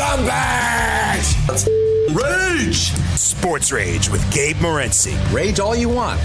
Scumbags! Let's rage! Sports Rage with Gabe Morency. Rage all you want.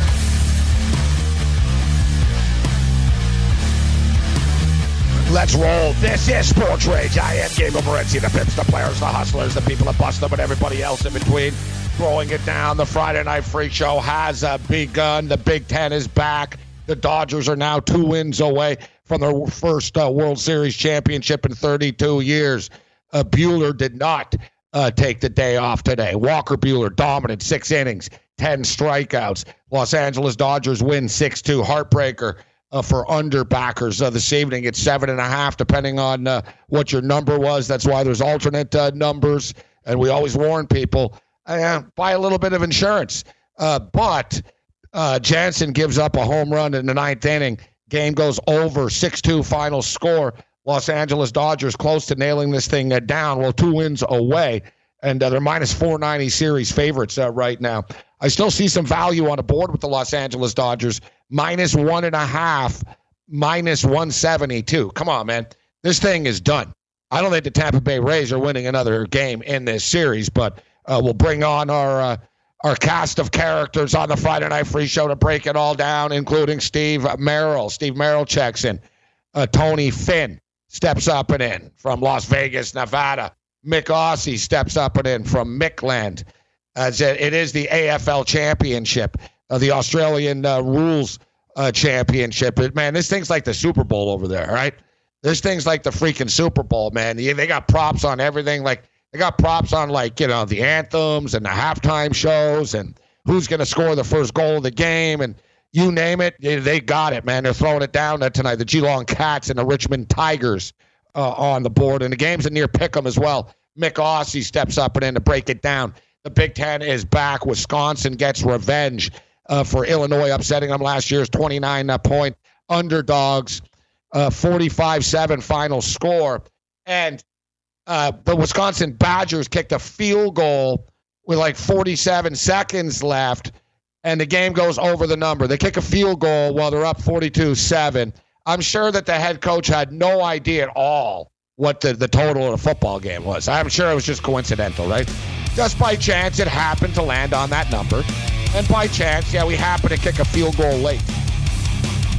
Let's roll. This is Sports Rage. I am Gabe Morency, the pimps, the players, the hustlers, the people that bust them, and everybody else in between. Throwing it down. The Friday Night Freak Show has begun. The Big Ten is back. The Dodgers are now two wins away from their first uh, World Series championship in 32 years. Uh, Buehler did not uh, take the day off today. Walker Buehler dominant, six innings, 10 strikeouts. Los Angeles Dodgers win 6 2. Heartbreaker uh, for underbackers uh, this evening. It's seven and a half, depending on uh, what your number was. That's why there's alternate uh, numbers. And we always warn people uh, buy a little bit of insurance. Uh, but uh, Jansen gives up a home run in the ninth inning. Game goes over, 6 2 final score. Los Angeles Dodgers close to nailing this thing uh, down. Well, two wins away, and uh, they're minus 490 series favorites uh, right now. I still see some value on the board with the Los Angeles Dodgers, minus one and a half, minus 172. Come on, man. This thing is done. I don't think the Tampa Bay Rays are winning another game in this series, but uh, we'll bring on our. Uh, our cast of characters on the Friday Night Free Show to break it all down, including Steve Merrill. Steve Merrill checks in. Uh, Tony Finn, steps up and in from Las Vegas, Nevada. Mick Aussie steps up and in from Mickland. As it is the AFL Championship, uh, the Australian uh, Rules uh, Championship. Man, this thing's like the Super Bowl over there, right? This thing's like the freaking Super Bowl, man. They got props on everything. Like they got props on like you know the anthems and the halftime shows and who's going to score the first goal of the game and you name it, they got it, man. They're throwing it down there tonight. The Geelong Cats and the Richmond Tigers uh, on the board, and the game's a near pick 'em as well. Mick Aussie steps up and in to break it down. The Big Ten is back. Wisconsin gets revenge uh, for Illinois upsetting them last year's 29 uh, point underdogs, 45 uh, 7 final score. And uh, the Wisconsin Badgers kicked a field goal with like 47 seconds left and the game goes over the number. They kick a field goal while they're up 42 7. I'm sure that the head coach had no idea at all what the, the total of the football game was. I'm sure it was just coincidental, right? Just by chance, it happened to land on that number. And by chance, yeah, we happened to kick a field goal late.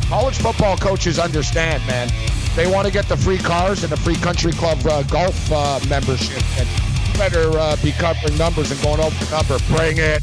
College football coaches understand, man. They want to get the free cars and the free country club uh, golf uh, membership. And better uh, be covering numbers and going over the number. Bring it.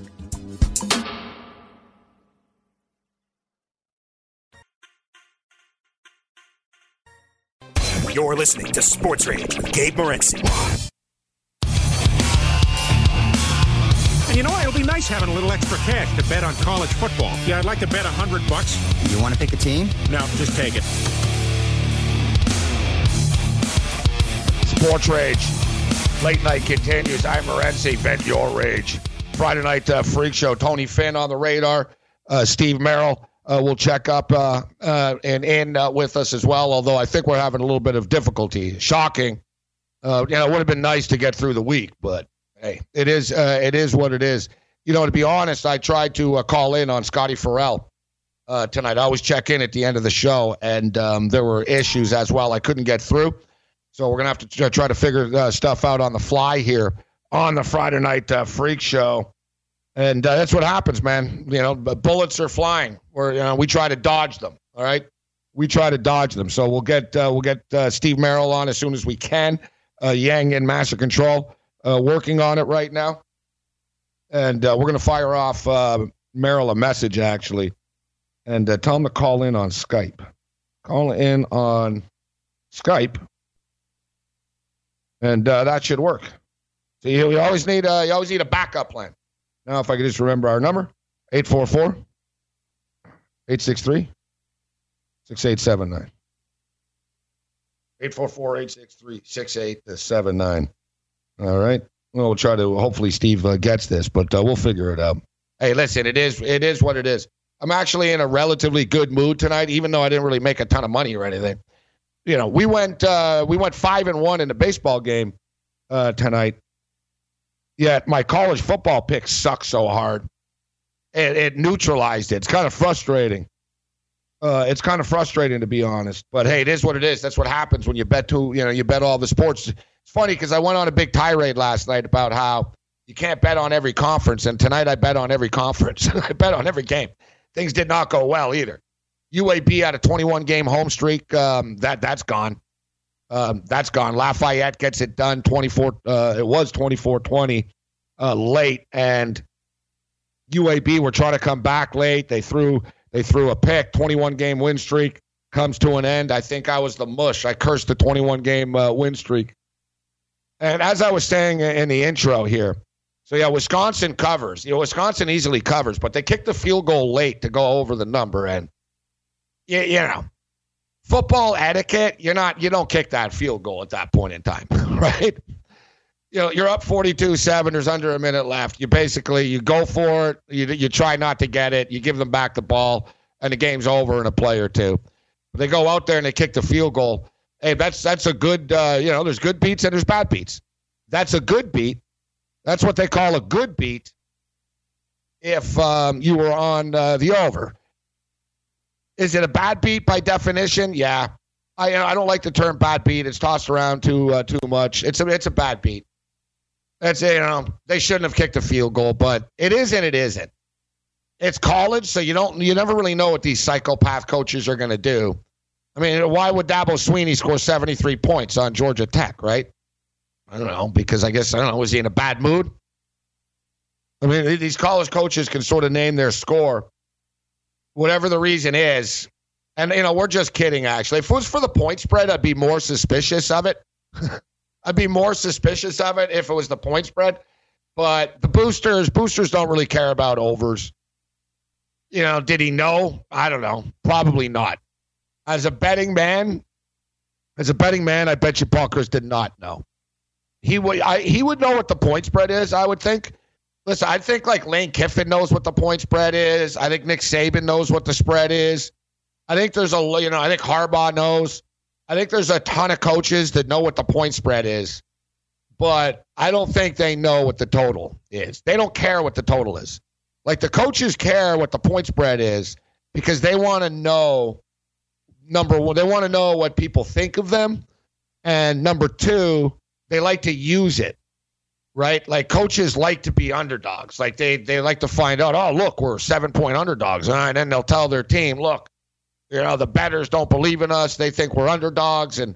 You're listening to Sports Rage with Gabe Morency. And you know, what? it'll be nice having a little extra cash to bet on college football. Yeah, I'd like to bet a hundred bucks. You want to pick a team? No, just take it. Sports Rage. Late night continues. I'm Morency. Vent your rage. Friday night uh, freak show. Tony Finn on the radar. Uh, Steve Merrill will check up uh, uh, and in uh, with us as well. Although I think we're having a little bit of difficulty. Shocking. Uh, you know, it would have been nice to get through the week, but hey, it is uh, it is what it is. You know, to be honest, I tried to uh, call in on Scotty Ferrall uh, tonight. I always check in at the end of the show, and um, there were issues as well. I couldn't get through, so we're gonna have to try- try to figure uh, stuff out on the fly here on the Friday night uh, freak show. And uh, that's what happens, man. You know, bullets are flying. Or you know, we try to dodge them. All right, we try to dodge them. So we'll get uh, we'll get uh, Steve Merrill on as soon as we can. Uh, Yang in master control, uh, working on it right now, and uh, we're gonna fire off Merrill a message actually, and tell him to call in on Skype. Call in on Skype, and that should work. So you, you always need uh, you always need a backup plan. Now, if I could just remember our number 844 863 6879. 844 863 6879. All right. Well, we'll try to, hopefully, Steve uh, gets this, but uh, we'll figure it out. Hey, listen, it is it is what it is. I'm actually in a relatively good mood tonight, even though I didn't really make a ton of money or anything. You know, we went uh, we went five and one in the baseball game uh, tonight. Yet my college football pick sucks so hard. It, it neutralized it. It's kind of frustrating. Uh, it's kind of frustrating to be honest, but hey, it is what it is. That's what happens when you bet to you know you bet all the sports. It's funny because I went on a big tirade last night about how you can't bet on every conference, and tonight I bet on every conference. I bet on every game. Things did not go well either. UAB had a 21 game home streak. Um, that that's gone. Um, that's gone. Lafayette gets it done 24. Uh, it was 24 20 uh, late, and UAB were trying to come back late. They threw they threw a pick. 21 game win streak comes to an end. I think I was the mush. I cursed the 21 game uh, win streak. And as I was saying in the intro here, so yeah, Wisconsin covers. You know, Wisconsin easily covers, but they kicked the field goal late to go over the number. And you, you know, football etiquette, you're not you don't kick that field goal at that point in time, right? You know, you're up 42-7, there's under a minute left. You basically you go for it, you you try not to get it, you give them back the ball, and the game's over in a play or two. They go out there and they kick the field goal. Hey, that's that's a good uh, you know, there's good beats and there's bad beats. That's a good beat. That's what they call a good beat if um, you were on uh, the over. Is it a bad beat by definition? Yeah. I I don't like the term bad beat. It's tossed around too uh, too much. It's a it's a bad beat. That's. You know they shouldn't have kicked a field goal, but it is and it isn't. It's college, so you don't you never really know what these psychopath coaches are going to do. I mean, why would Dabo Swinney score 73 points on Georgia Tech, right? I don't know because I guess I don't know. Was he in a bad mood? I mean, these college coaches can sort of name their score, whatever the reason is. And you know, we're just kidding. Actually, if it was for the point spread, I'd be more suspicious of it. I'd be more suspicious of it if it was the point spread. But the boosters, boosters don't really care about overs. You know, did he know? I don't know. Probably not. As a betting man, as a betting man, I bet you Chris did not know. He would I, he would know what the point spread is, I would think. Listen, I think like Lane Kiffin knows what the point spread is. I think Nick Saban knows what the spread is. I think there's a you know, I think Harbaugh knows. I think there's a ton of coaches that know what the point spread is. But I don't think they know what the total is. They don't care what the total is. Like the coaches care what the point spread is because they want to know number one, they want to know what people think of them And number two, they like to use it, right? Like coaches like to be underdogs. Like they they like to find out, oh look, we're seven point underdogs, and then they'll tell their team, look, you know, the betters don't believe in us. They think we're underdogs, and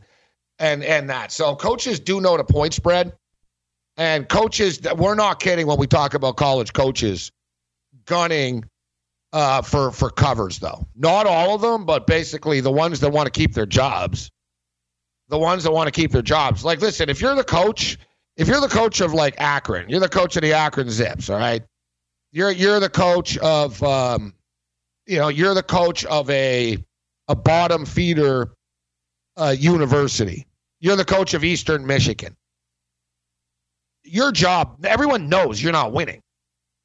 and and that. So coaches do know the point spread, and coaches. We're not kidding when we talk about college coaches gunning uh, for for covers, though. Not all of them, but basically the ones that want to keep their jobs. The ones that want to keep their jobs. Like, listen, if you're the coach, if you're the coach of like Akron, you're the coach of the Akron Zips, all right. You're you're the coach of, um, you know, you're the coach of a a bottom feeder uh, university. You're the coach of Eastern Michigan. Your job, everyone knows you're not winning,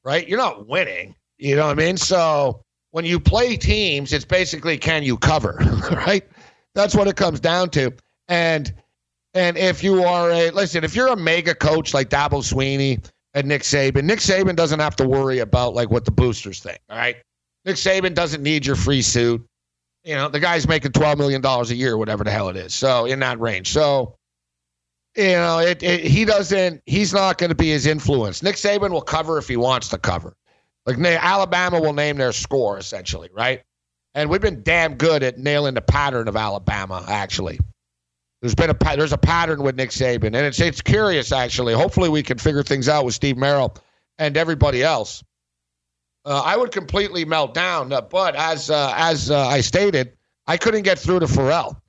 right? You're not winning. You know what I mean? So when you play teams, it's basically can you cover, right? That's what it comes down to. And and if you are a listen, if you're a mega coach like Dabo Swinney and Nick Saban, Nick Saban doesn't have to worry about like what the boosters think. All right. Nick Saban doesn't need your free suit. You know, the guy's making twelve million dollars a year, whatever the hell it is. So in that range. So you know, it, it he doesn't. He's not going to be his influence. Nick Saban will cover if he wants to cover. Like Alabama will name their score essentially, right? And we've been damn good at nailing the pattern of Alabama. Actually, there's been a there's a pattern with Nick Saban, and it's it's curious actually. Hopefully, we can figure things out with Steve Merrill and everybody else. Uh, I would completely melt down. Uh, but as uh, as uh, I stated, I couldn't get through to Ferrall,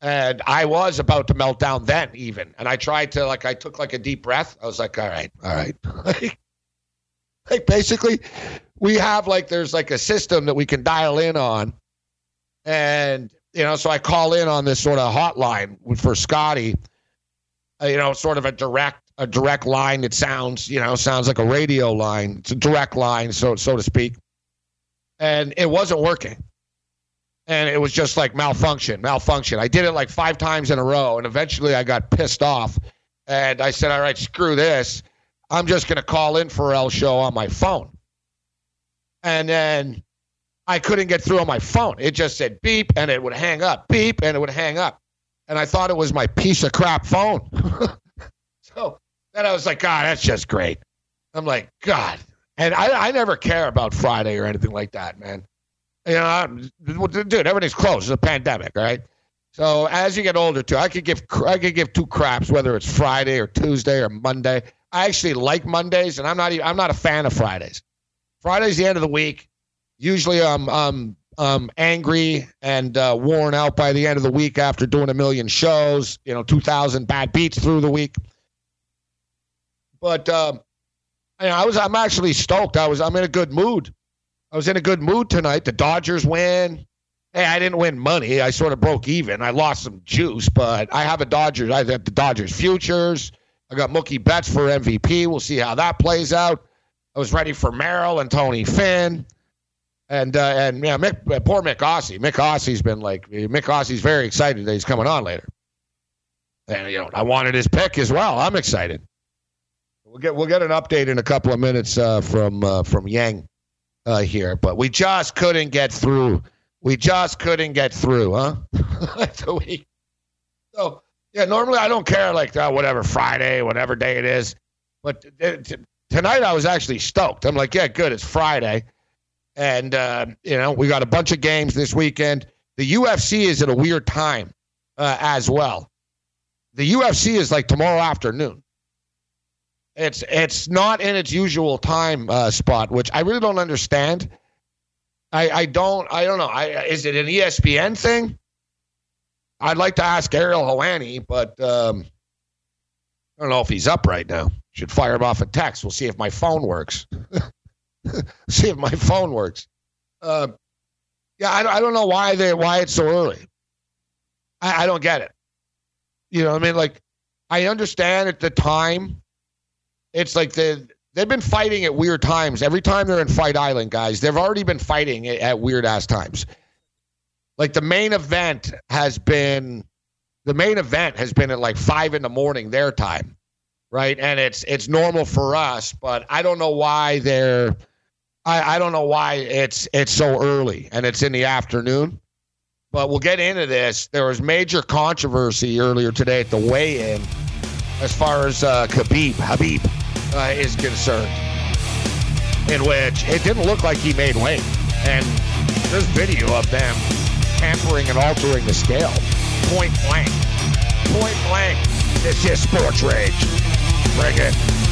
and I was about to melt down then even. And I tried to like I took like a deep breath. I was like, all right, all right. like basically, we have like there's like a system that we can dial in on, and you know, so I call in on this sort of hotline for Scotty. Uh, you know, sort of a direct a direct line that sounds, you know, sounds like a radio line. It's a direct line, so so to speak. And it wasn't working. And it was just like malfunction, malfunction. I did it like five times in a row, and eventually I got pissed off. And I said, All right, screw this. I'm just gonna call in Ferrall show on my phone. And then I couldn't get through on my phone. It just said beep and it would hang up, beep and it would hang up. And I thought it was my piece of crap phone. so then I was like, God, that's just great. I'm like, God. And I, I never care about Friday or anything like that, man. You know, I'm, dude, everything's closed. It's a pandemic, right? So as you get older, too, I could give I could give two craps whether it's Friday or Tuesday or Monday. I actually like Mondays, and I'm not even, I'm not a fan of Fridays. Friday's the end of the week. Usually, I'm um, um, angry and uh, worn out by the end of the week after doing a million shows. You know, 2,000 bad beats through the week. But uh, I was I'm actually stoked. I was I'm in a good mood. I was in a good mood tonight. The Dodgers win. Hey, I didn't win money. I sort of broke even. I lost some juice, but I have a Dodgers. I have the Dodgers futures. I got Mookie Betts for MVP. We'll see how that plays out. I was ready for Merrill and Tony Finn. And uh, and yeah, Mick, uh, poor Mick Aussie. Mick Aussie's been like Mick Aussie's very excited that he's coming on later. And you know, I wanted his pick as well. I'm excited. We'll get we'll get an update in a couple of minutes uh, from uh, from Yang uh, here, but we just couldn't get through. We just couldn't get through, huh? so we, so yeah. Normally I don't care like uh, whatever Friday, whatever day it is, but t- tonight I was actually stoked. I'm like, yeah, good. It's Friday, and uh, you know we got a bunch of games this weekend. The UFC is at a weird time uh, as well. The UFC is like tomorrow afternoon. It's it's not in its usual time uh, spot, which I really don't understand. I I don't I don't know. I, is it an ESPN thing? I'd like to ask Ariel Helwani, but um, I don't know if he's up right now. Should fire him off a text. We'll see if my phone works. see if my phone works. Uh, yeah, I, I don't know why they why it's so early. I, I don't get it. You know, I mean, like I understand at the time it's like the they've been fighting at weird times. Every time they're in Fight Island, guys, they've already been fighting at weird ass times. Like the main event has been the main event has been at like five in the morning their time. Right. And it's it's normal for us, but I don't know why they're I, I don't know why it's it's so early and it's in the afternoon. But we'll get into this. There was major controversy earlier today at the weigh-in as far as uh, Khabib, Habib uh, is concerned, in which it didn't look like he made weight. And there's video of them tampering and altering the scale. Point blank. Point blank. This is Sports Rage. Bring it.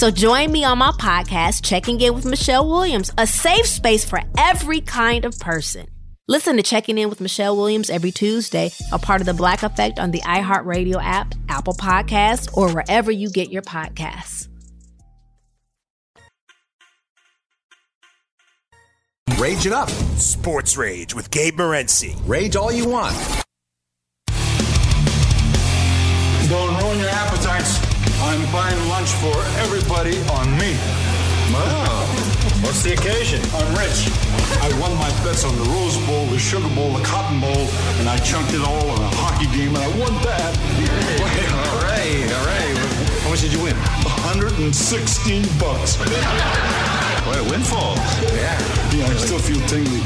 So join me on my podcast, Checking In with Michelle Williams, a safe space for every kind of person. Listen to Checking In with Michelle Williams every Tuesday, a part of the Black Effect on the iHeartRadio app, Apple Podcasts, or wherever you get your podcasts. Rage it up. Sports Rage with Gabe Morency. Rage all you want. Don't ruin your appetites. I'm buying lunch for everybody on me. Wow. What's the occasion? I'm rich. I won my bets on the Rose Bowl, the Sugar Bowl, the Cotton Bowl, and I chunked it all on a hockey game, and I won that. all right, all right. How much did you win? 116 bucks. What a windfall. Yeah. Yeah, I still feel tingly.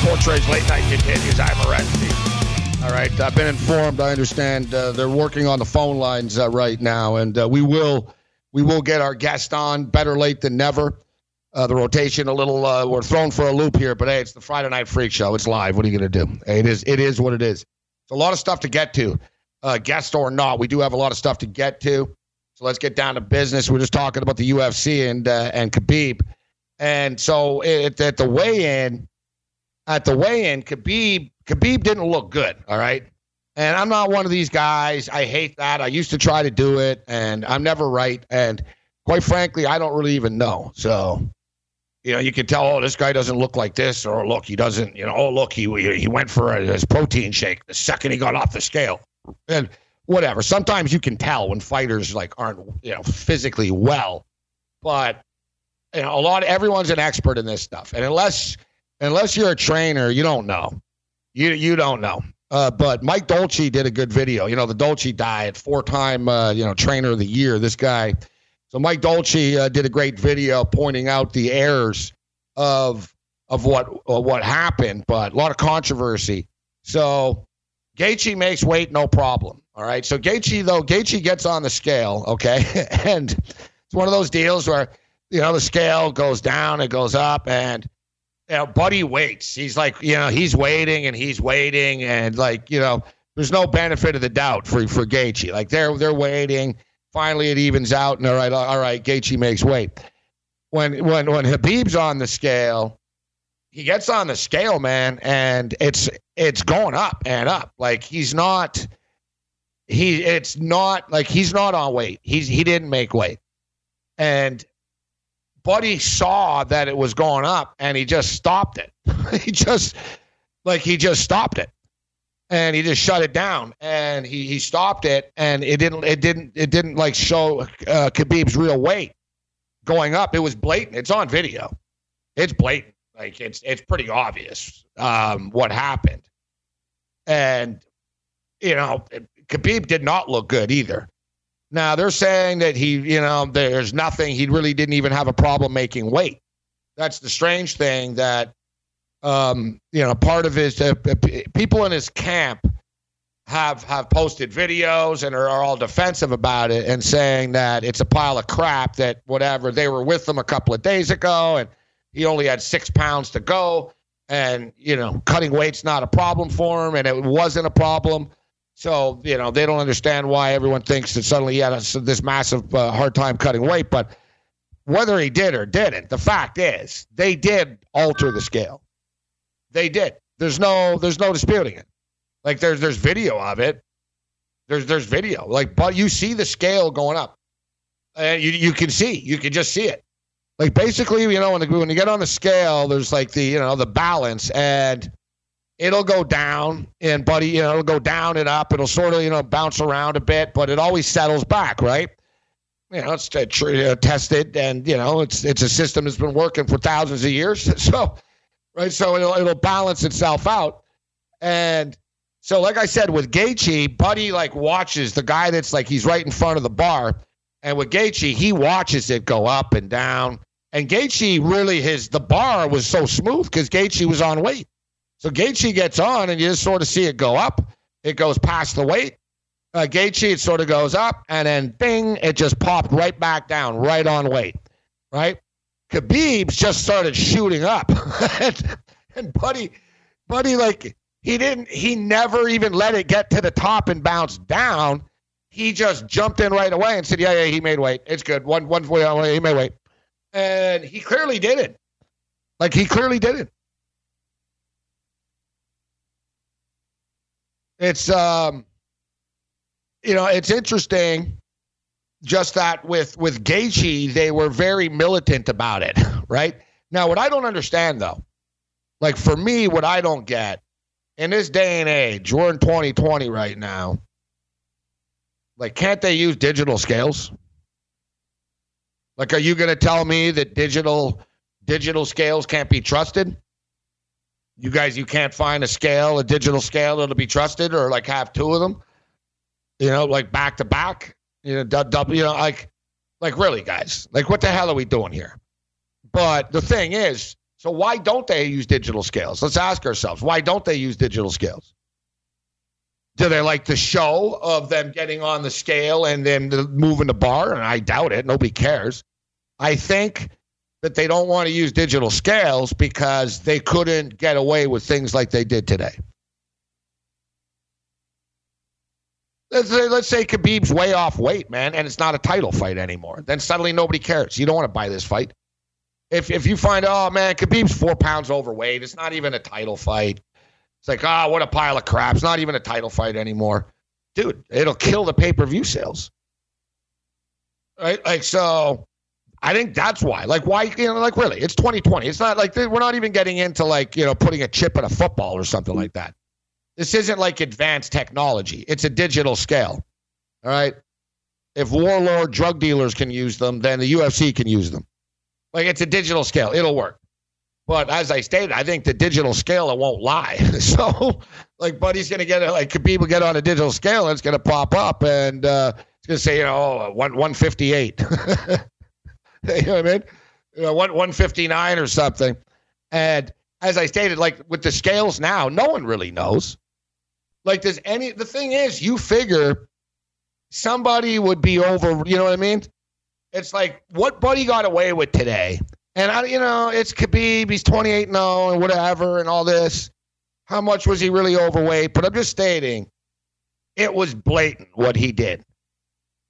Sports Rage Late Night continues. I'm Morency. All right, I've been informed. I understand uh, they're working on the phone lines uh, right now, and uh, we will we will get our guest on. Better late than never. Uh, the rotation a little uh, we're thrown for a loop here, but hey, it's the Friday Night Freak Show. It's live. What are you going to do? It is it is what it is. It's a lot of stuff to get to, uh, guest or not. We do have a lot of stuff to get to. So let's get down to business. We're just talking about the UFC and and Khabib, and so it, at the weigh-in, at the weigh-in, Khabib Khabib didn't look good. All right, and I'm not one of these guys. I hate that. I used to try to do it, and I'm never right. And quite frankly, I don't really even know. So, you know, you can tell, oh, this guy doesn't look like this, or look, he doesn't. You know, oh, look, he he went for a, his protein shake the second he got off the scale, and whatever. Sometimes you can tell when fighters like aren't you know physically well, but you know a lot. Everyone's an expert in this stuff, and unless unless you're a trainer, you don't know. You you don't know. Uh, but Mike Dolce did a good video. You know the Dolce diet, four-time uh, you know trainer of the year. This guy. So Mike Dolce uh, did a great video pointing out the errors of of what uh, what happened, but a lot of controversy. So Gaethje makes weight no problem. All right. So Gaethje though Gaethje gets on the scale, okay, and it's one of those deals where you know the scale goes down, it goes up, and you know, Buddy waits. He's like, you know, he's waiting and he's waiting, and like, you know, there's no benefit of the doubt for for Gaethje. Like they're they're waiting. Finally, it evens out, and all right, all right, Gaethje makes weight. When when when Habib's on the scale, he gets on the scale, man, and it's it's going up and up. Like he's not he it's not like he's not on weight. He's he didn't make weight. And Buddy saw that it was going up and he just stopped it. he just like he just stopped it. And he just shut it down and he, he stopped it and it didn't it didn't it didn't like show uh, Khabib's real weight going up. It was blatant. It's on video. It's blatant. Like it's it's pretty obvious um, what happened. And you know, Khabib did not look good either. Now they're saying that he, you know, there's nothing. He really didn't even have a problem making weight. That's the strange thing that, um, you know, part of his uh, people in his camp have have posted videos and are, are all defensive about it and saying that it's a pile of crap that whatever they were with him a couple of days ago and he only had six pounds to go and you know cutting weight's not a problem for him and it wasn't a problem so you know they don't understand why everyone thinks that suddenly he had a, this massive uh, hard time cutting weight but whether he did or didn't the fact is they did alter the scale they did there's no there's no disputing it like there's there's video of it. There's there's video. Like but you see the scale going up. And you you can see. You can just see it. Like basically, you know, when, the, when you get on the scale, there's like the you know the balance, and it'll go down, and buddy, you know, it'll go down and up. It'll sort of you know bounce around a bit, but it always settles back, right? You know, it's uh, tested, and you know, it's it's a system that's been working for thousands of years. So, right, so it'll it'll balance itself out, and so, like I said, with Gaethje, Buddy like watches the guy that's like he's right in front of the bar, and with Gaethje, he watches it go up and down. And Gaethje really his the bar was so smooth because Gaethje was on weight. So Gaethje gets on, and you just sort of see it go up. It goes past the weight. Uh, Gaethje, it sort of goes up, and then bing, it just popped right back down, right on weight, right? Khabib's just started shooting up, and, and Buddy, Buddy, like he didn't, he never even let it get to the top and bounce down. He just jumped in right away and said, Yeah, yeah, he made weight. It's good. One, one, he made weight. And he clearly did it. Like, he clearly did it. It's, um, you know, it's interesting just that with with Gaethje, they were very militant about it, right? Now, what I don't understand though, like for me, what I don't get in this day and age, we're in 2020 right now. Like, can't they use digital scales? Like, are you going to tell me that digital digital scales can't be trusted? You guys, you can't find a scale, a digital scale that'll be trusted, or like have two of them. You know, like back to back. You know, double. You know, like, like really, guys. Like, what the hell are we doing here? But the thing is, so why don't they use digital scales? Let's ask ourselves, why don't they use digital scales? Do they like the show of them getting on the scale and then moving the bar? And I doubt it. Nobody cares. I think that they don't want to use digital scales because they couldn't get away with things like they did today. Let's say, let's say Khabib's way off weight, man, and it's not a title fight anymore. Then suddenly nobody cares. You don't want to buy this fight. If if you find, oh man, Khabib's four pounds overweight, it's not even a title fight. It's like, ah, oh, what a pile of crap. It's not even a title fight anymore. Dude, it'll kill the pay per view sales. Right? Like, so I think that's why. Like, why, you know, like, really, it's 2020. It's not like we're not even getting into like, you know, putting a chip in a football or something like that. This isn't like advanced technology, it's a digital scale. All right. If warlord drug dealers can use them, then the UFC can use them. Like it's a digital scale. It'll work. But as I stated, I think the digital scale it won't lie. so, like, Buddy's gonna get it. Like, people get on a digital scale and it's gonna pop up and uh, it's gonna say, you know, one one fifty eight. you know what I mean? You know, one one fifty nine or something. And as I stated, like with the scales now, no one really knows. Like, does any? The thing is, you figure somebody would be over. You know what I mean? It's like what Buddy got away with today. And I, you know, it's Khabib. He's 28 and 0 and whatever and all this. How much was he really overweight? But I'm just stating, it was blatant what he did.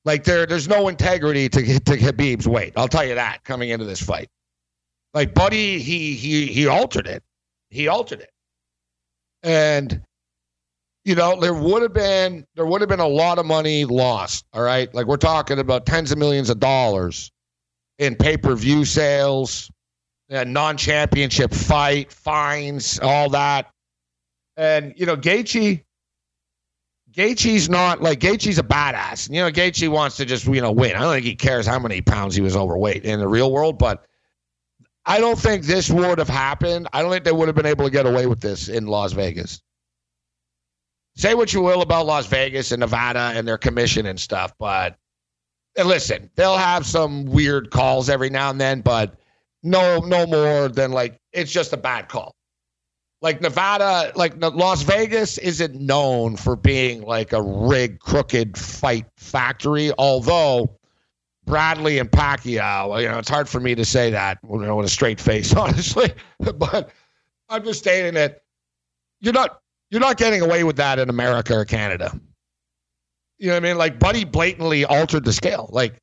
Like there, there's no integrity to to Khabib's weight. I'll tell you that coming into this fight. Like Buddy, he he he altered it. He altered it, and you know, there would have been there would have been a lot of money lost. All right, like we're talking about tens of millions of dollars in pay per view sales, non championship fight, fines, all that. And you know, Gaethje, Gaethje's not like Gaethje's a badass. You know, Gaethje wants to just you know win. I don't think he cares how many pounds he was overweight in the real world, but I don't think this would have happened. I don't think they would have been able to get away with this in Las Vegas say what you will about Las Vegas and Nevada and their commission and stuff, but eh, listen, they'll have some weird calls every now and then, but no, no more than like it's just a bad call. Like Nevada, like Las Vegas isn't known for being like a rig, crooked fight factory. Although Bradley and Pacquiao, you know, it's hard for me to say that you know, with a straight face, honestly. but I'm just stating that you're not you're not getting away with that in America or Canada. You know what I mean? Like Buddy blatantly altered the scale. Like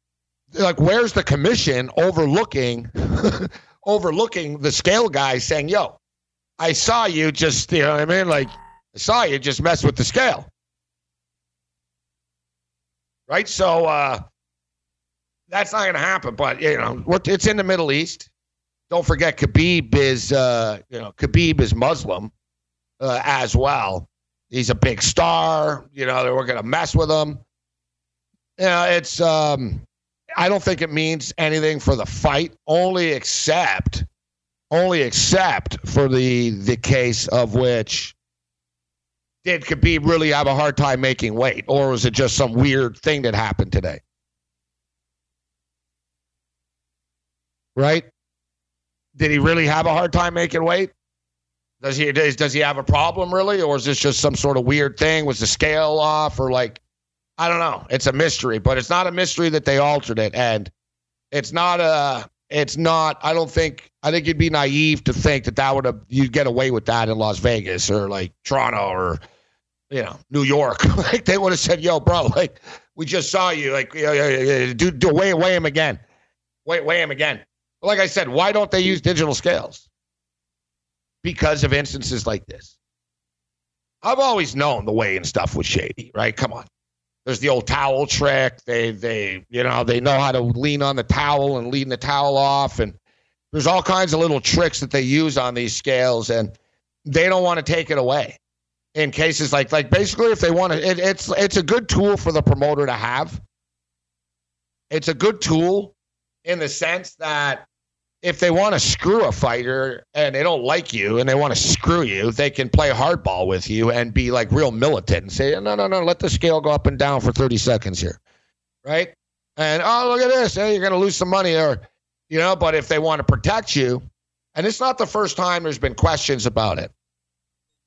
like where's the commission overlooking overlooking the scale guy saying, "Yo, I saw you just, you know what I mean? Like I saw you just mess with the scale." Right? So uh that's not going to happen, but you know, it's in the Middle East. Don't forget Khabib is uh, you know, Khabib is Muslim uh, as well. He's a big star. You know, we're going to mess with him. You know, it's um, I don't think it means anything for the fight, only except only except for the the case of which did Khabib really have a hard time making weight, or was it just some weird thing that happened today? Right? Did he really have a hard time making weight? Does he does, does he have a problem really, or is this just some sort of weird thing? Was the scale off, or like I don't know. It's a mystery, but it's not a mystery that they altered it, and it's not a. It's not. I don't think. I think you'd be naive to think that that would have you'd get away with that in Las Vegas or like Toronto or you know New York. like they would have said, "Yo, bro, like we just saw you. Like, yeah, yeah, yeah, do do weigh weigh him again. Weigh weigh him again." But like I said, why don't they use digital scales? Because of instances like this. I've always known the weighing stuff was shady, right? Come on. There's the old towel trick. They they you know they know how to lean on the towel and lean the towel off, and there's all kinds of little tricks that they use on these scales, and they don't want to take it away. In cases like like basically, if they want to, it, it's it's a good tool for the promoter to have. It's a good tool in the sense that if they want to screw a fighter and they don't like you and they want to screw you, they can play hardball with you and be like real militant and say, no, no, no, let the scale go up and down for 30 seconds here. Right? And oh, look at this. Hey, you're going to lose some money or, you know, but if they want to protect you, and it's not the first time there's been questions about it.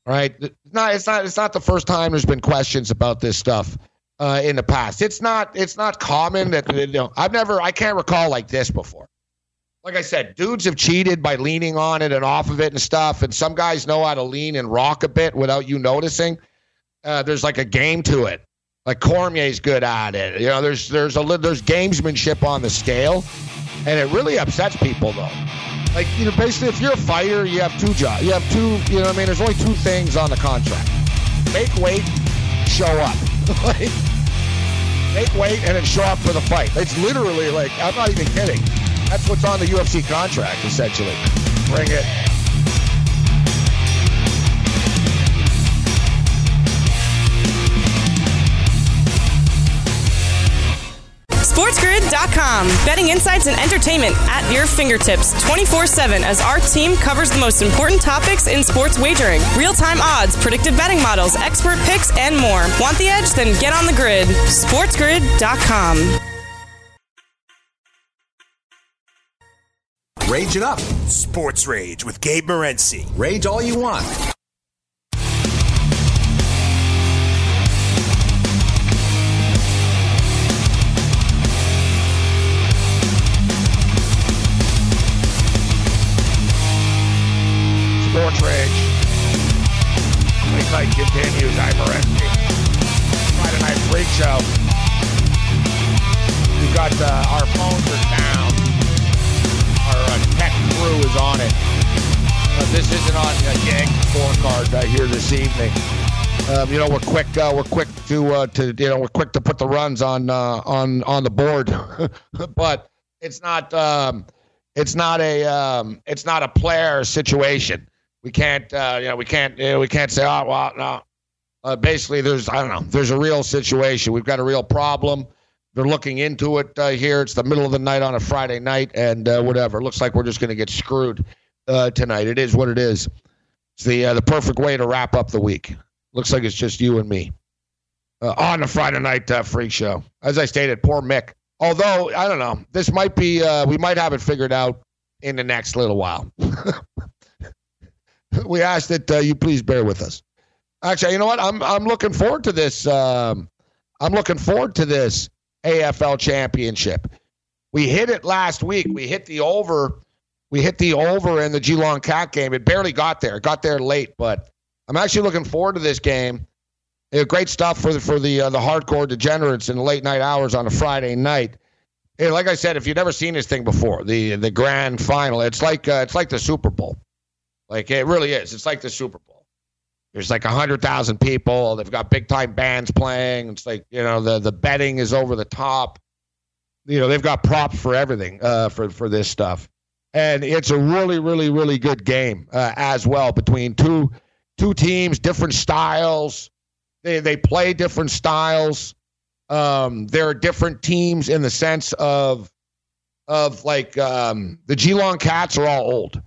Right? Not, it's not, it's not the first time there's been questions about this stuff. Uh, in the past, it's not it's not common that you know I've never I can't recall like this before like I said, dudes have cheated by leaning on it and off of it and stuff. And some guys know how to lean and rock a bit without you noticing. Uh, there's like a game to it. Like Cormier's good at it. You know, there's there's a there's gamesmanship on the scale, and it really upsets people though. Like you know, basically, if you're a fighter, you have two jobs. You have two. You know, what I mean, there's only two things on the contract: make weight, show up. like, make weight, and then show up for the fight. It's literally like I'm not even kidding. That's what's on the UFC contract, essentially. Bring it. SportsGrid.com. Betting insights and entertainment at your fingertips 24 7 as our team covers the most important topics in sports wagering real time odds, predictive betting models, expert picks, and more. Want the edge? Then get on the grid. SportsGrid.com. Rage it up. Sports Rage with Gabe Morency. Rage all you want. Sports Rage. Week night continues. I'm Morency. Friday Night Freak Show. We got uh, our phones are crew is on it. Uh, this isn't on uh, Yang scorecard uh, here this evening. Um, you know we're quick. Uh, we're quick to uh, to you know we're quick to put the runs on uh, on on the board, but it's not um, it's not a um, it's not a player situation. We can't you know we can't you know, we can't say oh well no. Basically, there's I don't know. There's a real situation. We've got a real problem. They're looking into it uh, here. It's the middle of the night on a Friday night, and uh, whatever. Looks like we're just going to get screwed uh, tonight. It is what it is. It's the uh, the perfect way to wrap up the week. Looks like it's just you and me uh, on the Friday night uh, freak show. As I stated, poor Mick. Although I don't know, this might be we might have it figured out in the next little while. we ask that you please bear with us. Actually, you know what? I'm I'm looking forward to this. Um, I'm looking forward to this AFL championship. We hit it last week. We hit the over. We hit the over in the Geelong Cat game. It barely got there. It got there late, but I'm actually looking forward to this game. Great stuff for the for the uh, the hardcore degenerates in the late night hours on a Friday night. Like I said, if you've never seen this thing before, the the grand final, it's like uh, it's like the Super Bowl. Like it really is. It's like the Super Bowl. There's like a hundred thousand people. They've got big time bands playing. It's like you know the the betting is over the top. You know they've got props for everything uh, for for this stuff, and it's a really really really good game uh, as well between two two teams, different styles. They they play different styles. Um, there are different teams in the sense of of like um, the Geelong Cats are all old.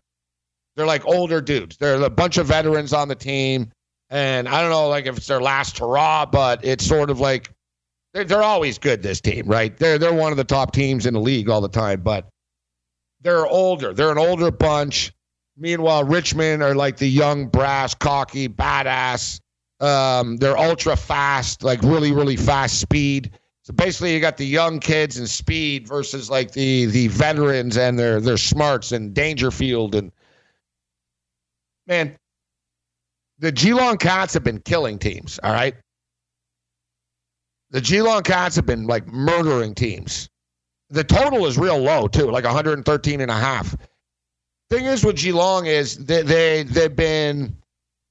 They're like older dudes. They're a bunch of veterans on the team, and I don't know like if it's their last hurrah, but it's sort of like they're, they're always good. This team, right? They're they're one of the top teams in the league all the time, but they're older. They're an older bunch. Meanwhile, Richmond are like the young, brass, cocky, badass um, they're ultra fast, like really, really fast speed. So basically, you got the young kids and speed versus like the the veterans and their their smarts and Dangerfield and man, the Geelong Cats have been killing teams. All right, the Geelong Cats have been like murdering teams. The total is real low too, like 113 and a half. Thing is with Geelong is they, they they've been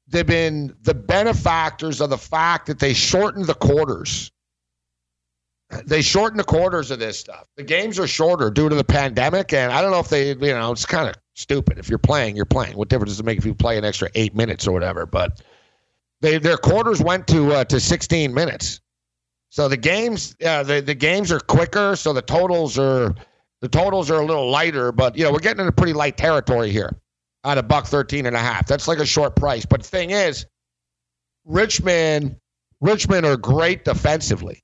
they've been the benefactors of the fact that they shortened the quarters. They shorten the quarters of this stuff. The games are shorter due to the pandemic, and I don't know if they, you know, it's kind of stupid. If you're playing, you're playing. What difference does it make if you play an extra eight minutes or whatever? But they their quarters went to uh, to 16 minutes, so the games uh, the the games are quicker. So the totals are the totals are a little lighter, but you know we're getting into pretty light territory here at a buck 13 and a half. That's like a short price. But the thing is, Richmond, Richmond are great defensively.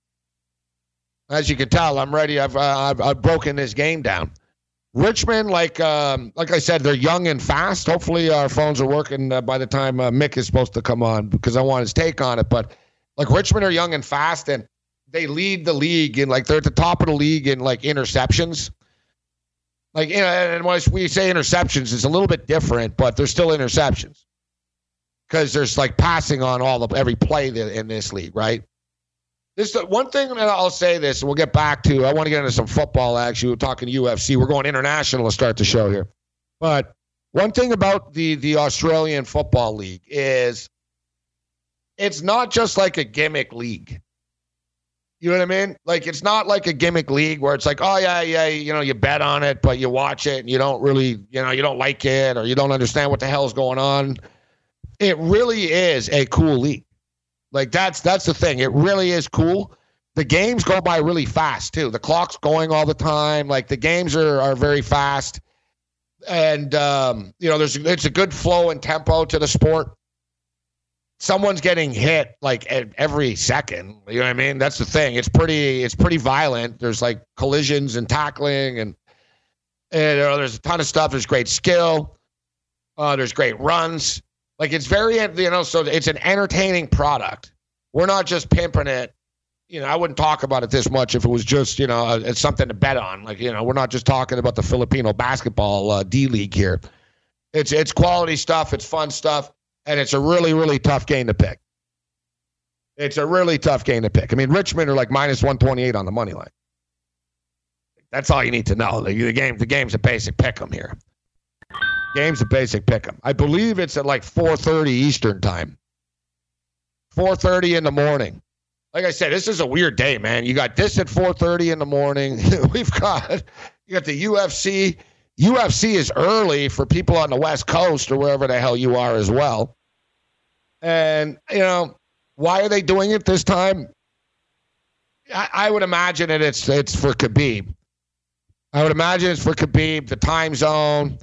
As you can tell, I'm ready. I've, uh, I've, I've broken this game down. Richmond, like um, like I said, they're young and fast. Hopefully, our phones are working uh, by the time uh, Mick is supposed to come on because I want his take on it. But like Richmond are young and fast, and they lead the league in like they're at the top of the league in like interceptions. Like, you know, and when we say interceptions, it's a little bit different, but they're still interceptions because there's like passing on all of every play in this league, right? This one thing that I'll say this, and we'll get back to. I want to get into some football. Actually, we're talking UFC. We're going international to start the show here, but one thing about the the Australian Football League is it's not just like a gimmick league. You know what I mean? Like it's not like a gimmick league where it's like, oh yeah, yeah, you know, you bet on it, but you watch it and you don't really, you know, you don't like it or you don't understand what the hell's going on. It really is a cool league. Like that's that's the thing. It really is cool. The games go by really fast too. The clock's going all the time. Like the games are are very fast. And um, you know, there's it's a good flow and tempo to the sport someone's getting hit like every second. You know what I mean? That's the thing. It's pretty. It's pretty violent. There's like collisions and tackling, and and uh, there's a ton of stuff. There's great skill. Uh, there's great runs. Like it's very you know. So it's an entertaining product. We're not just pimping it. You know, I wouldn't talk about it this much if it was just you know it's something to bet on. Like you know, we're not just talking about the Filipino basketball uh, D League here. It's it's quality stuff. It's fun stuff and it's a really, really tough game to pick. It's a really tough game to pick. I mean, Richmond are like minus 128 on the money line. That's all you need to know. The, the game, the game's a basic pick 'em here. Game's a basic pick 'em. I believe it's at like 4:30 Eastern time. 4:30 in the morning. Like I said, this is a weird day, man. You got this at 4:30 in the morning. We've got you got the UFC. UFC is early for people on the West Coast or wherever the hell you are as well. And, you know, why are they doing it this time? I, I would imagine that it's it's for Khabib. I would imagine it's for Khabib, the time zone,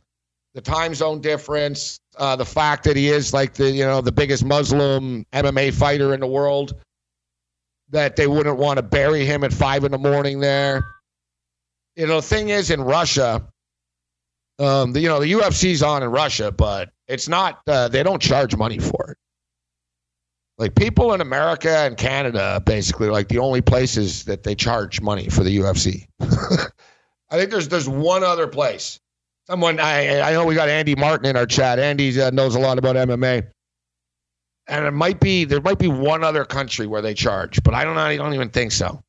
the time zone difference, uh, the fact that he is like the you know the biggest Muslim MMA fighter in the world. That they wouldn't want to bury him at five in the morning there. You know, the thing is in Russia, Um, the, you know, the UFC's on in Russia, but it's not. Uh, they don't charge money for it. Like people in America and Canada, basically, like the only places that they charge money for the UFC. I think there's there's one other place. Someone I I know we got Andy Martin in our chat. Andy uh, knows a lot about MMA, and it might be there might be one other country where they charge, but I don't I don't even think so.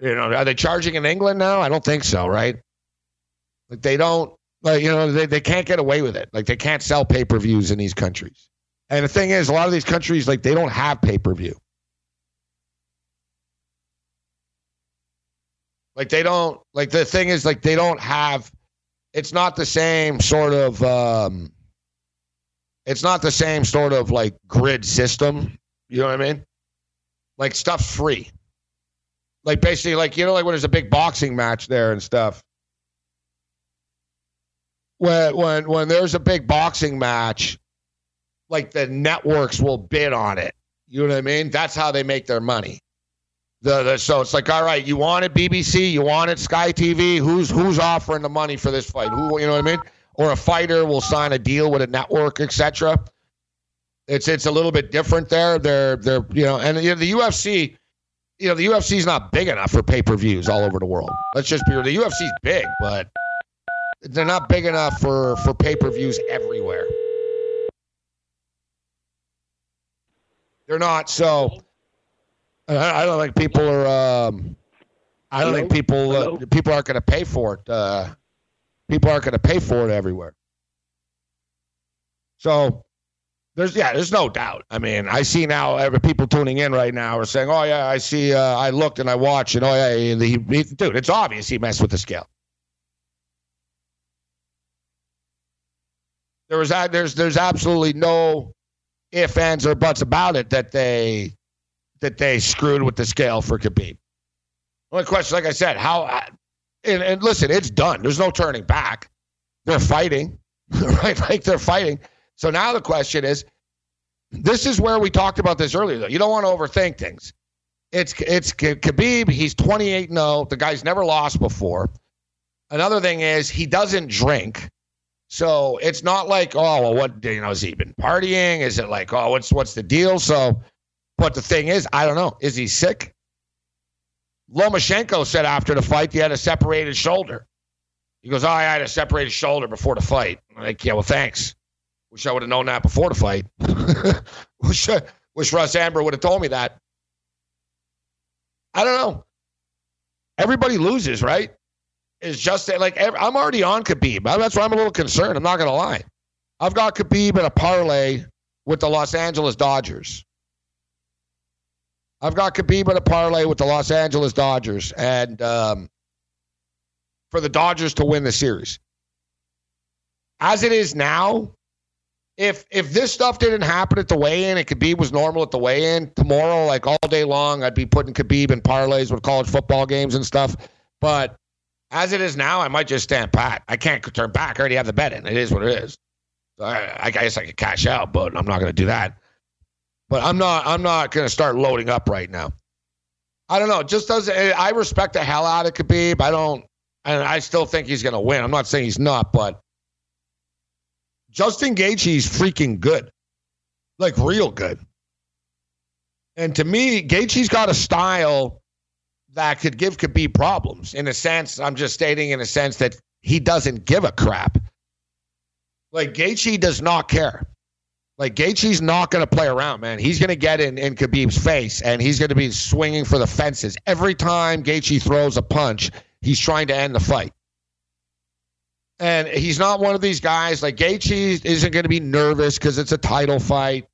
You know, are they charging in England now? I don't think so, right? Like they don't like you know they, they can't get away with it. Like they can't sell pay per views in these countries. And the thing is, a lot of these countries like they don't have pay per view. Like they don't like the thing is like they don't have. It's not the same sort of. um It's not the same sort of like grid system. You know what I mean? Like stuff's free. Like basically, like you know, like when there's a big boxing match there and stuff when when when there's a big boxing match, like the networks will bid on it. You know what I mean? That's how they make their money. The, the so it's like, all right, you want it BBC, you want it Sky TV. Who's who's offering the money for this fight? Who you know what I mean? Or a fighter will sign a deal with a network, etc. It's it's a little bit different there. They're they're you know, and you know, the UFC, you know, the UFC is not big enough for pay per views all over the world. Let's just be real. The UFC's big, but they're not big enough for for pay per views everywhere. They're not. So I, I don't think people are. Um, I don't think people uh, people aren't going to pay for it. Uh, people aren't going to pay for it everywhere. So there's yeah, there's no doubt. I mean, I see now every people tuning in right now are saying, "Oh yeah, I see. Uh, I looked and I watched, and oh yeah, he, he, dude, it's obvious he messed with the scale." There was there's there's absolutely no ifs ands or buts about it that they that they screwed with the scale for Khabib. Only question, like I said, how and, and listen, it's done. There's no turning back. They're fighting, right? Like they're fighting. So now the question is, this is where we talked about this earlier. Though you don't want to overthink things. It's it's Khabib. He's 28 0. The guy's never lost before. Another thing is he doesn't drink. So it's not like, oh, well, what you know, has he been partying? Is it like, oh, what's what's the deal? So, but the thing is, I don't know. Is he sick? Lomachenko said after the fight he had a separated shoulder. He goes, oh, I had a separated shoulder before the fight. I'm like, yeah, well, thanks. Wish I would have known that before the fight. wish, wish Russ Amber would have told me that. I don't know. Everybody loses, right? It's just like I'm already on Khabib. That's why I'm a little concerned. I'm not going to lie. I've got Khabib in a parlay with the Los Angeles Dodgers. I've got Khabib in a parlay with the Los Angeles Dodgers, and um, for the Dodgers to win the series. As it is now, if if this stuff didn't happen at the weigh-in and Khabib was normal at the weigh-in tomorrow, like all day long, I'd be putting Khabib in parlays with college football games and stuff. But as it is now, I might just stand pat. I can't turn back. I already have the bet in. It is what it is. I, I guess I could cash out, but I'm not going to do that. But I'm not. I'm not going to start loading up right now. I don't know. It just doesn't. Eh, I respect the hell out of Khabib. I don't, and I still think he's going to win. I'm not saying he's not, but Justin Gaethje's freaking good, like real good. And to me, Gaethje's got a style that could give Khabib problems. In a sense, I'm just stating in a sense that he doesn't give a crap. Like Gaethje does not care. Like Gaethje's not going to play around, man. He's going to get in in Khabib's face, and he's going to be swinging for the fences every time Gaethje throws a punch. He's trying to end the fight, and he's not one of these guys. Like Gaethje isn't going to be nervous because it's a title fight.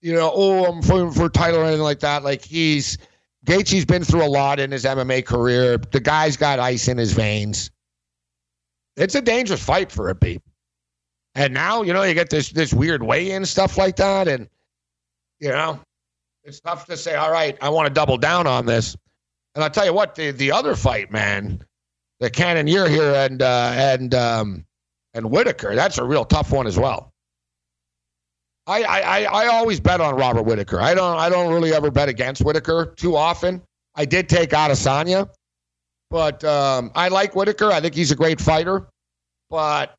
You know, oh, I'm for for title or anything like that. Like he's Gaethje's been through a lot in his MMA career. The guy's got ice in his veins. It's a dangerous fight for Khabib. And now, you know, you get this this weird weigh-in stuff like that, and you know, it's tough to say, all right, I want to double down on this. And I'll tell you what, the the other fight, man, the Cannonier here and uh, and um, and Whitaker, that's a real tough one as well. I, I, I always bet on Robert Whitaker. I don't I don't really ever bet against Whitaker too often. I did take Adesanya, but um, I like Whitaker. I think he's a great fighter. but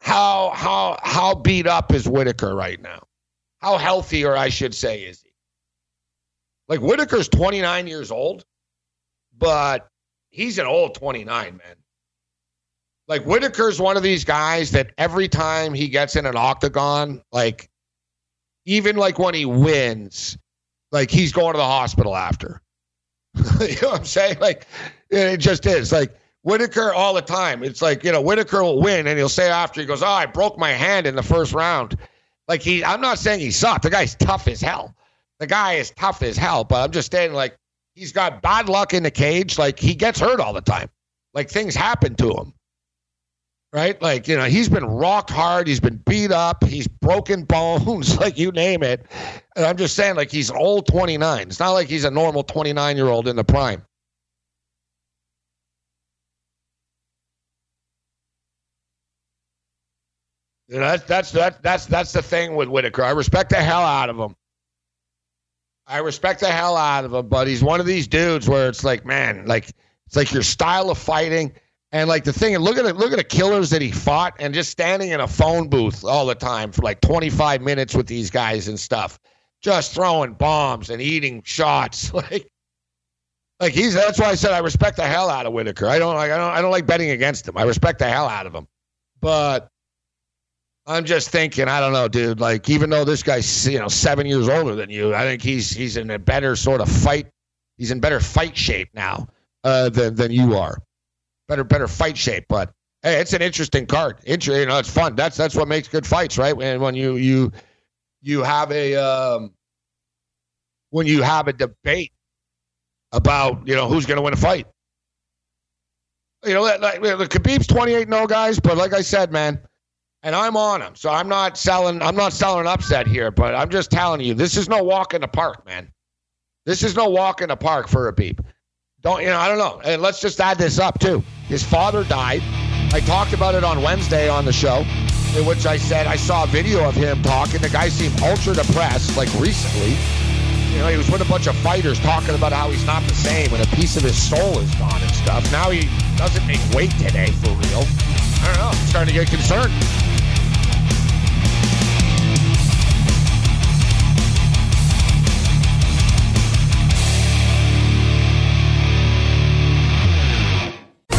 how how how beat up is Whitaker right now? How healthy, or I should say, is he? Like Whitaker's 29 years old, but he's an old 29, man. Like Whitaker's one of these guys that every time he gets in an octagon, like even like when he wins, like he's going to the hospital after. you know what I'm saying? Like it just is. Like Whitaker all the time. It's like, you know, Whitaker will win and he'll say after he goes, Oh, I broke my hand in the first round. Like he I'm not saying he sucked. The guy's tough as hell. The guy is tough as hell, but I'm just saying like he's got bad luck in the cage. Like he gets hurt all the time. Like things happen to him. Right? Like, you know, he's been rocked hard, he's been beat up, he's broken bones, like you name it. And I'm just saying, like, he's old 29. It's not like he's a normal 29 year old in the prime. You know, that's that's that's that's that's the thing with Whitaker. I respect the hell out of him. I respect the hell out of him, but he's one of these dudes where it's like, man, like it's like your style of fighting, and like the thing. And look at it, look at the killers that he fought, and just standing in a phone booth all the time for like 25 minutes with these guys and stuff, just throwing bombs and eating shots, like. Like he's that's why I said I respect the hell out of Whitaker. I don't like I don't I don't like betting against him. I respect the hell out of him. But I'm just thinking, I don't know, dude. Like, even though this guy's you know seven years older than you, I think he's he's in a better sort of fight. He's in better fight shape now uh, than than you are. Better better fight shape. But hey, it's an interesting card. Inter- you know, it's fun. That's that's what makes good fights, right? And when you you you have a um, when you have a debate about you know who's going to win a fight. You know, like, like Khabib's 28 0 guys, but like I said, man, and I'm on him. So I'm not selling. I'm not selling upset here, but I'm just telling you, this is no walk in the park, man. This is no walk in the park for Khabib. Don't you know? I don't know. And let's just add this up too. His father died. I talked about it on Wednesday on the show, in which I said I saw a video of him talking. The guy seemed ultra depressed, like recently. You know, he was with a bunch of fighters talking about how he's not the same and a piece of his soul is gone and stuff. Now he doesn't make weight today for real. I don't know. I'm starting to get concerned.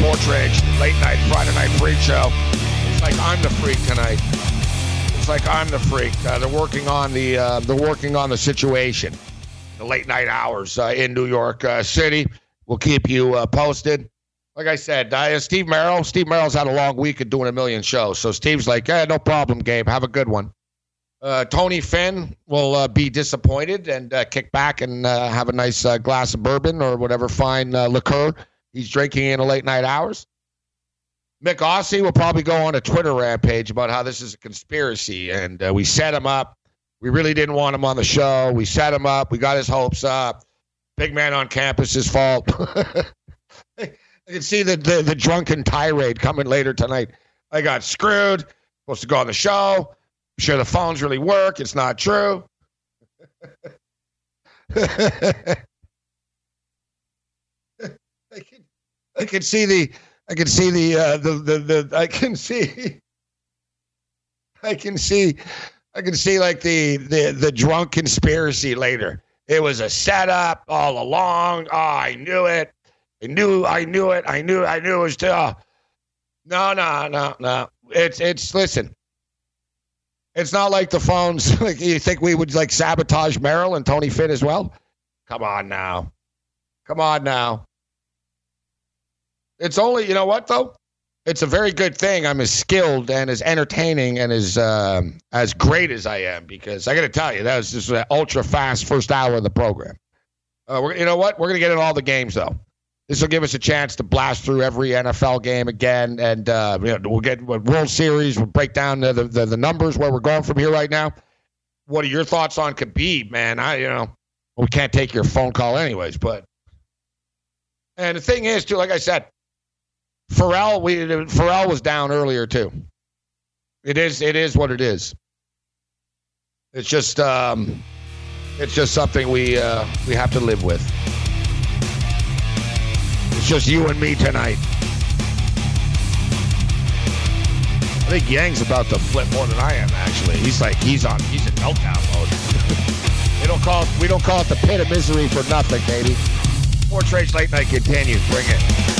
Sports Rage, late night Friday night freak show. It's like I'm the freak tonight. It's like I'm the freak. Uh, they're working on the uh, they're working on the situation, the late night hours uh, in New York uh, City. We'll keep you uh, posted. Like I said, uh, Steve Merrill. Steve Merrill's had a long week of doing a million shows, so Steve's like, "Yeah, no problem, Gabe. Have a good one." Uh, Tony Finn will uh, be disappointed and uh, kick back and have a nice glass of bourbon or whatever fine liqueur he's drinking in the late night hours. Mick Aussie will probably go on a Twitter rampage about how this is a conspiracy and uh, we set him up. We really didn't want him on the show. We set him up. We got his hopes up. Big man on campus campus's fault. I can see the, the the drunken tirade coming later tonight. I got screwed. Supposed to go on the show. I'm sure the phones really work. It's not true. I can, I can see the, I can see the, uh, the, the, the, I can see, I can see, I can see like the, the, the drunk conspiracy later. It was a setup all along. Oh, I knew it. I knew, I knew it. I knew, I knew it was. Uh, no, no, no, no. It's, it's. Listen, it's not like the phones. Like you think we would like sabotage Merrill and Tony Finn as well? Come on now. Come on now. It's only you know what though. It's a very good thing I'm as skilled and as entertaining and as um, as great as I am because I got to tell you that was just an ultra fast first hour of the program. Uh, we're, you know what? We're gonna get in all the games though. This will give us a chance to blast through every NFL game again, and uh, you know, we'll get World Series. We'll break down the, the the numbers where we're going from here right now. What are your thoughts on Khabib, man? I you know we can't take your phone call anyways, but and the thing is too, like I said, Ferrall we Ferrall was down earlier too. It is it is what it is. It's just um, it's just something we uh, we have to live with. It's just you and me tonight. I think Yang's about to flip more than I am. Actually, he's like he's on he's in meltdown mode. we don't call it, we don't call it the pit of misery for nothing, baby. Sports Rage Late Night continues. Bring it.